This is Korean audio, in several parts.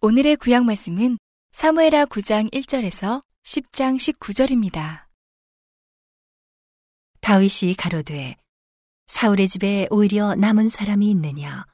오늘의 구약 말씀은 사무에라 9장 1절에서 10장 19절입니다. 다윗이 가로되 사울의 집에 오히려 남은 사람이 있느냐?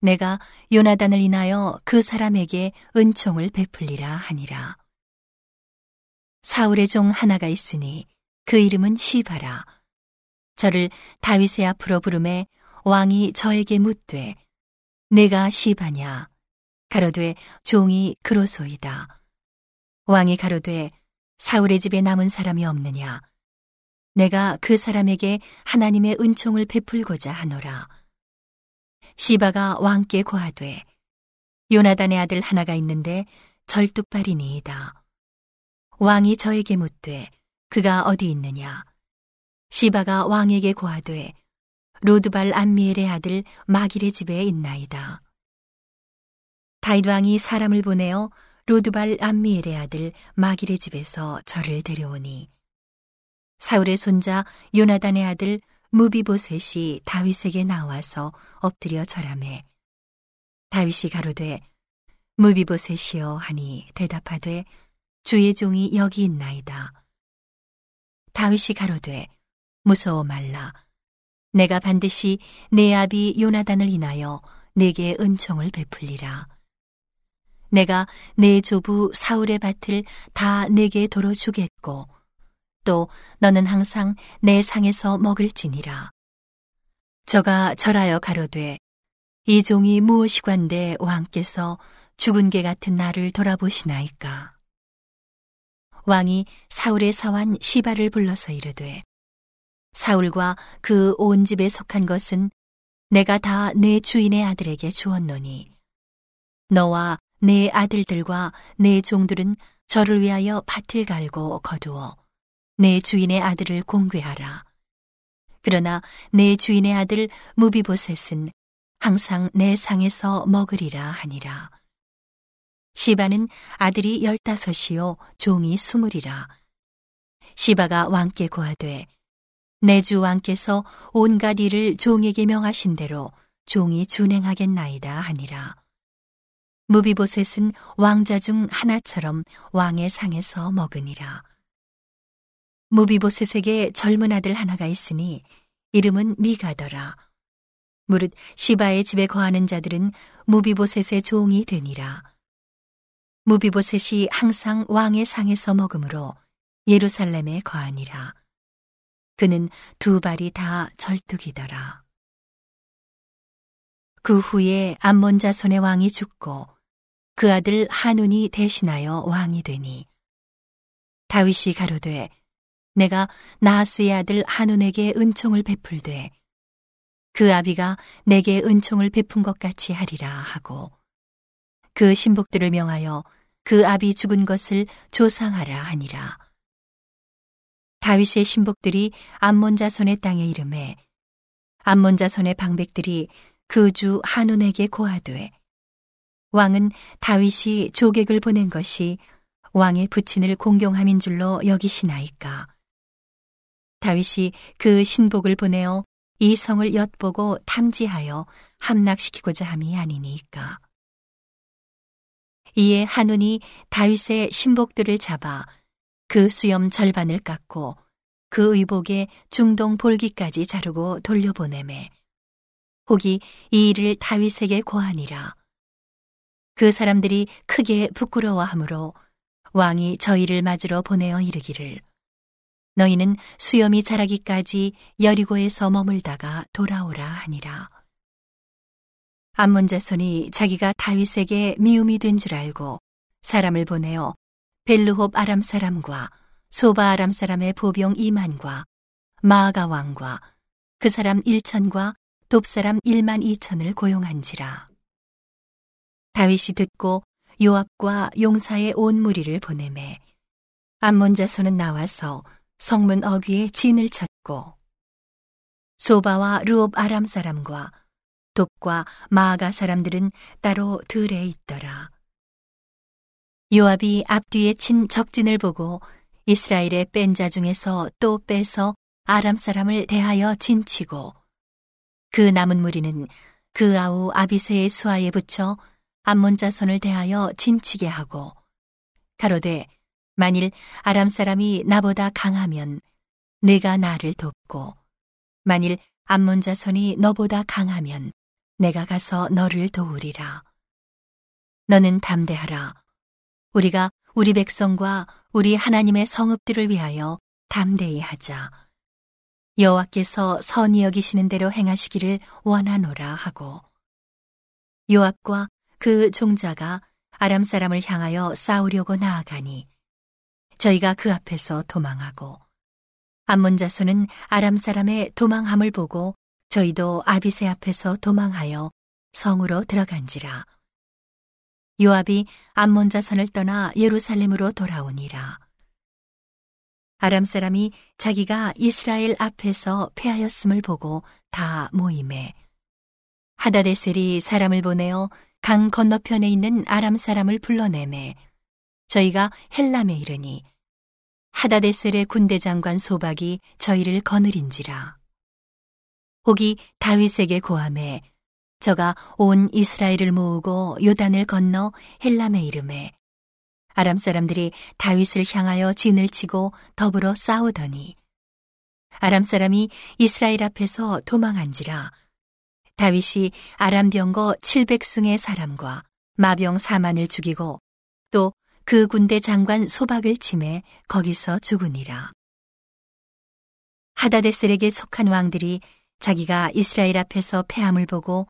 내가 요나단을 인하여 그 사람에게 은총을 베풀리라 하니라 사울의 종 하나가 있으니 그 이름은 시바라 저를 다윗의 앞으로 부름에 왕이 저에게 묻되 내가 시바냐 가로되 종이 그로소이다 왕이 가로되 사울의 집에 남은 사람이 없느냐 내가 그 사람에게 하나님의 은총을 베풀고자 하노라. 시바가 왕께 고하되 요나단의 아들 하나가 있는데 절뚝발이니이다. 왕이 저에게 묻되 그가 어디 있느냐? 시바가 왕에게 고하되 로드발 안미엘의 아들 마길의 집에 있나이다. 다윗 왕이 사람을 보내어 로드발 안미엘의 아들 마길의 집에서 저를 데려오니 사울의 손자 요나단의 아들 므비보셋이 다윗에게 나와서 엎드려 절하매 다윗이 가로되 므비보셋이여 하니 대답하되 주의 종이 여기 있나이다. 다윗이 가로되 무서워 말라. 내가 반드시 내 아비 요나단을 인하여 내게 은총을 베풀리라. 내가 내 조부 사울의 밭을 다 내게 도로 주겠고 또 너는 항상 내 상에서 먹을지니라. 저가 절하여 가로되 이 종이 무엇이관데 왕께서 죽은 개 같은 나를 돌아보시나이까. 왕이 사울의 사환 시바를 불러서 이르되 사울과 그 온 집에 속한 것은 내가 다 내 주인의 아들에게 주었노니 너와 내 아들들과 내 종들은 저를 위하여 밭을 갈고 거두어 내 주인의 아들을 공개하라. 그러나 내 주인의 아들 무비보셋은 항상 내 상에서 먹으리라 하니라. 시바는 아들이 열다섯이요 종이 스물이라. 시바가 왕께 고하되 내 주 왕께서 온갖 일을 종에게 명하신 대로 종이 준행하겠나이다 하니라. 무비보셋은 왕자 중 하나처럼 왕의 상에서 먹으니라. 무비보셋에게 젊은 아들 하나가 있으니 이름은 미가더라. 무릇 시바의 집에 거하는 자들은 무비보셋의 종이 되니라. 무비보셋이 항상 왕의 상에서 먹으므로 예루살렘에 거하니라. 그는 두 발이 다 절뚝이더라. 그 후에 암몬 자손의 왕이 죽고 그 아들 한운이 대신하여 왕이 되니 다윗이 가로되 내가 나하스의 아들 한운에게 은총을 베풀되 그 아비가 내게 은총을 베푼 것 같이 하리라 하고 그 신복들을 명하여 그 아비 죽은 것을 조상하라 하니라. 다윗의 신복들이 암몬 자손의 땅에 이름에 암몬 자손의 방백들이 그 주 한운에게 고하되 왕은 다윗이 조객을 보낸 것이 왕의 부친을 공경함인 줄로 여기시나이까. 다윗이 그 신복을 보내어 이 성을 엿보고 탐지하여 함락시키고자 함이 아니니까. 이에 한운이 다윗의 신복들을 잡아 그 수염 절반을 깎고 그 의복에 중동 볼기까지 자르고 돌려보내매 혹이 이 일을 다윗에게 고하니라. 그 사람들이 크게 부끄러워하므로 왕이 저희를 맞으러 보내어 이르기를 너희는 수염이 자라기까지 여리고에서 머물다가 돌아오라 하니라. 암몬 자손이 자기가 다윗에게 미움이 된 줄 알고 사람을 보내어 벨루홉 아람 사람과 소바 아람 사람의 보병 이만과 마아가 왕과 그 사람 일천과 돕 사람 일만 이천을 고용한지라. 다윗이 듣고 요압과 용사의 온 무리를 보내매 암몬 자손은 나와서 성문 어귀에 진을 쳤고 소바와 르옵 아람 사람과 돕과 마아가 사람들은 따로 들에 있더라. 요압이 앞뒤에 친 적진을 보고 이스라엘의 뺀 자 중에서 또 빼서 아람 사람을 대하여 진치고 그 남은 무리는 그 아우 아비세의 수하에 붙여 암몬 자손을 대하여 진치게 하고 가로되 만일 아람 사람이 나보다 강하면 내가 나를 돕고 만일 암몬 자손이 너보다 강하면 내가 가서 너를 도우리라. 너는 담대하라. 우리가 우리 백성과 우리 하나님의 성읍들을 위하여 담대히 하자. 여호와께서 선히 여기시는 대로 행하시기를 원하노라 하고 요압과 그 종자가 아람 사람을 향하여 싸우려고 나아가니 저희가 그 앞에서 도망하고 암몬 자손은 아람 사람의 도망함을 보고 저희도 아비세 앞에서 도망하여 성으로 들어간지라. 요압이 암몬 자손을 떠나 예루살렘으로 돌아오니라. 아람 사람이 자기가 이스라엘 앞에서 패하였음을 보고 다 모임에 하다데셀이 사람을 보내어 강 건너편에 있는 아람 사람을 불러내매 저희가 헬람에 이르니 하다데셀의 군대 장관 소박이 저희를 거느린지라 혹이 다윗에게 고함해 저가 온 이스라엘을 모으고 요단을 건너 헬람에 이름에 아람 사람들이 다윗을 향하여 진을 치고 더불어 싸우더니 아람 사람이 이스라엘 앞에서 도망한지라 다윗이 아람 병거 700승의 사람과 마병 4만을 죽이고 또 그 군대 장관 소박을 침해 거기서 죽으니라. 하다데셀에게 속한 왕들이 자기가 이스라엘 앞에서 패함을 보고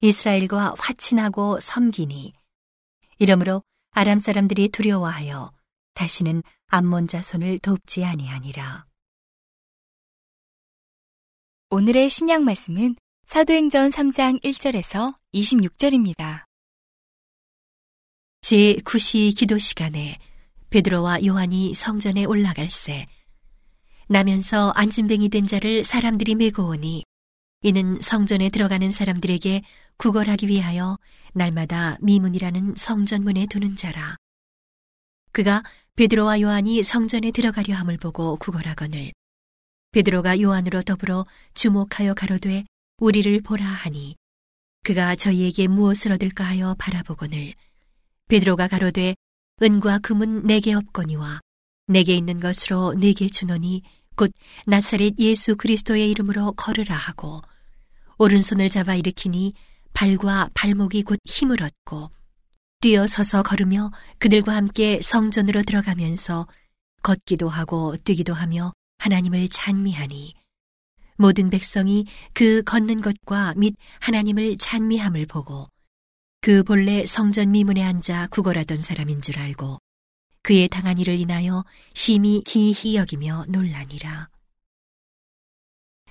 이스라엘과 화친하고 섬기니 이러므로 아람 사람들이 두려워하여 다시는 암몬 자손을 돕지 아니하니라. 오늘의 신약 말씀은 사도행전 3장 1절에서 26절입니다. 제9시 기도 시간에 베드로와 요한이 성전에 올라갈새 나면서 안진뱅이 된 자를 사람들이 메고 오니 이는 성전에 들어가는 사람들에게 구걸하기 위하여 날마다 미문이라는 성전문에 두는 자라. 그가 베드로와 요한이 성전에 들어가려 함을 보고 구걸하거늘 베드로가 요한으로 더불어 주목하여 가로되 우리를 보라 하니 그가 저희에게 무엇을 얻을까 하여 바라보거늘 베드로가 가로되 은과 금은 내게 없거니와 내게 있는 것으로 내게 주노니 곧 나사렛 예수 그리스도의 이름으로 걸으라 하고 오른손을 잡아 일으키니 발과 발목이 곧 힘을 얻고 뛰어서서 걸으며 그들과 함께 성전으로 들어가면서 걷기도 하고 뛰기도 하며 하나님을 찬미하니 모든 백성이 그 걷는 것과 및 하나님을 찬미함을 보고 그 본래 성전 미문에 앉아 구걸하던 사람인 줄 알고 그의 당한 일을 인하여 심히 기히 여기며 놀라니라.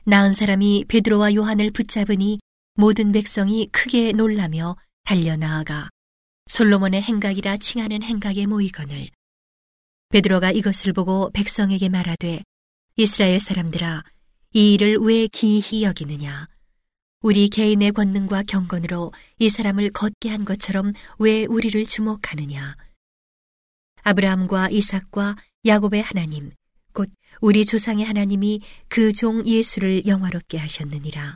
나은 사람이 베드로와 요한을 붙잡으니 모든 백성이 크게 놀라며 달려 나아가 솔로몬의 행각이라 칭하는 행각에 모이거늘 베드로가 이것을 보고 백성에게 말하되 이스라엘 사람들아 이 일을 왜 기이히 여기느냐? 우리 개인의 권능과 경건으로 이 사람을 걷게 한 것처럼 왜 우리를 주목하느냐? 아브라함과 이삭과 야곱의 하나님, 곧 우리 조상의 하나님이 그 종 예수를 영화롭게 하셨느니라.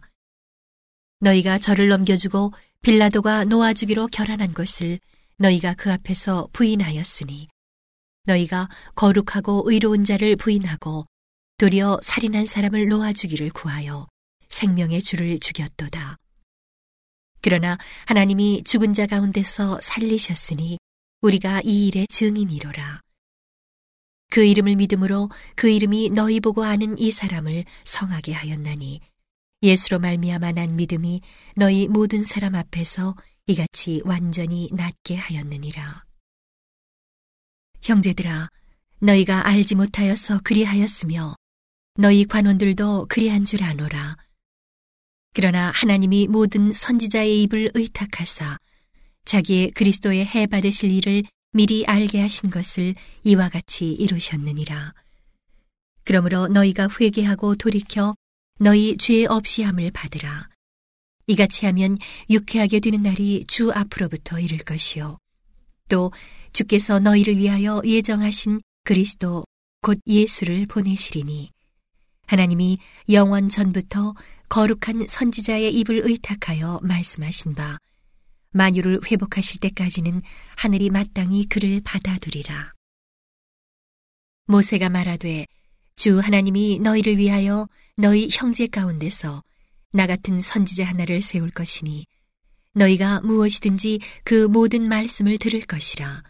너희가 저를 넘겨주고 빌라도가 놓아주기로 결안한 것을 너희가 그 앞에서 부인하였으니 너희가 거룩하고 의로운 자를 부인하고 도리어 살인한 사람을 놓아주기를 구하여 생명의 주를 죽였도다. 그러나 하나님이 죽은 자 가운데서 살리셨으니 우리가 이 일의 증인이로라. 그 이름을 믿음으로 그 이름이 너희 보고 아는 이 사람을 성하게 하였나니 예수로 말미암아 난 믿음이 너희 모든 사람 앞에서 이같이 완전히 낫게 하였느니라. 형제들아, 너희가 알지 못하여서 그리하였으며 너희 관원들도 그리한 줄 아노라. 그러나 하나님이 모든 선지자의 입을 의탁하사 자기의 그리스도의 해 받으실 일을 미리 알게 하신 것을 이와 같이 이루셨느니라. 그러므로 너희가 회개하고 돌이켜 너희 죄 없이 함을 받으라. 이같이 하면 유쾌하게 되는 날이 주 앞으로부터 이를 것이요. 또 주께서 너희를 위하여 예정하신 그리스도 곧 예수를 보내시리니 하나님이 영원 전부터 거룩한 선지자의 입을 의탁하여 말씀하신 바 만유를 회복하실 때까지는 하늘이 마땅히 그를 받아두리라. 모세가 말하되 주 하나님이 너희를 위하여 너희 형제 가운데서 나 같은 선지자 하나를 세울 것이니 너희가 무엇이든지 그 모든 말씀을 들을 것이라.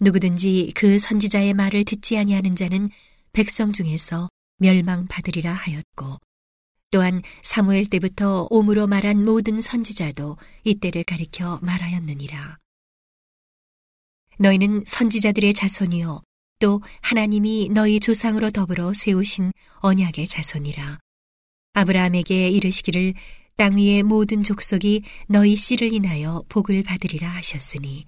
누구든지 그 선지자의 말을 듣지 아니하는 자는 백성 중에서 멸망받으리라 하였고 또한 사무엘 때부터 옴으로 말한 모든 선지자도 이때를 가리켜 말하였느니라. 너희는 선지자들의 자손이요 또 하나님이 너희 조상으로 더불어 세우신 언약의 자손이라. 아브라함에게 이르시기를 땅 위의 모든 족속이 너희 씨를 인하여 복을 받으리라 하셨으니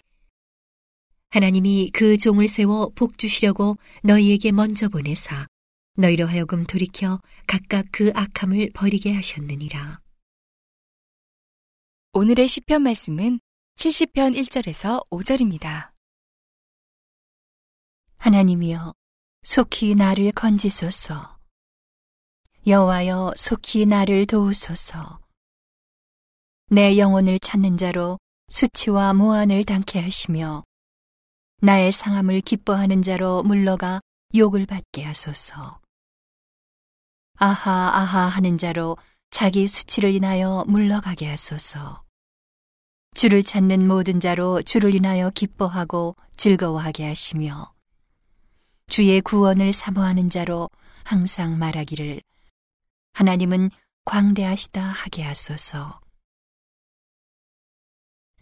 하나님이 그 종을 세워 복 주시려고 너희에게 먼저 보내사 너희로 하여금 돌이켜 각각 그 악함을 버리게 하셨느니라. 오늘의 시편 말씀은 70편 1절에서 5절입니다. 하나님이여 속히 나를 건지소서 여호와여 속히 나를 도우소서 내 영혼을 찾는 자로 수치와 무한을 당케 하시며 나의 상함을 기뻐하는 자로 물러가 욕을 받게 하소서. 아하 아하 하는 자로 자기 수치를 인하여 물러가게 하소서. 주를 찾는 모든 자로 주를 인하여 기뻐하고 즐거워하게 하시며 주의 구원을 사모하는 자로 항상 말하기를 하나님은 광대하시다 하게 하소서.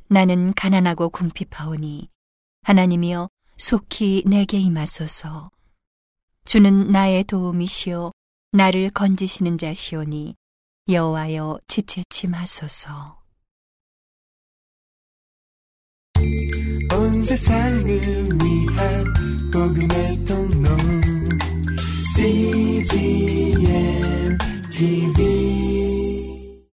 나는 가난하고 궁핍하오니 하나님이여 속히 내게 임하소서. 주는 나의 도움이시오 나를 건지시는 자시오니 여호와여 지체치 마소서. 온 세상을 위한 복음의 통로 CGM TV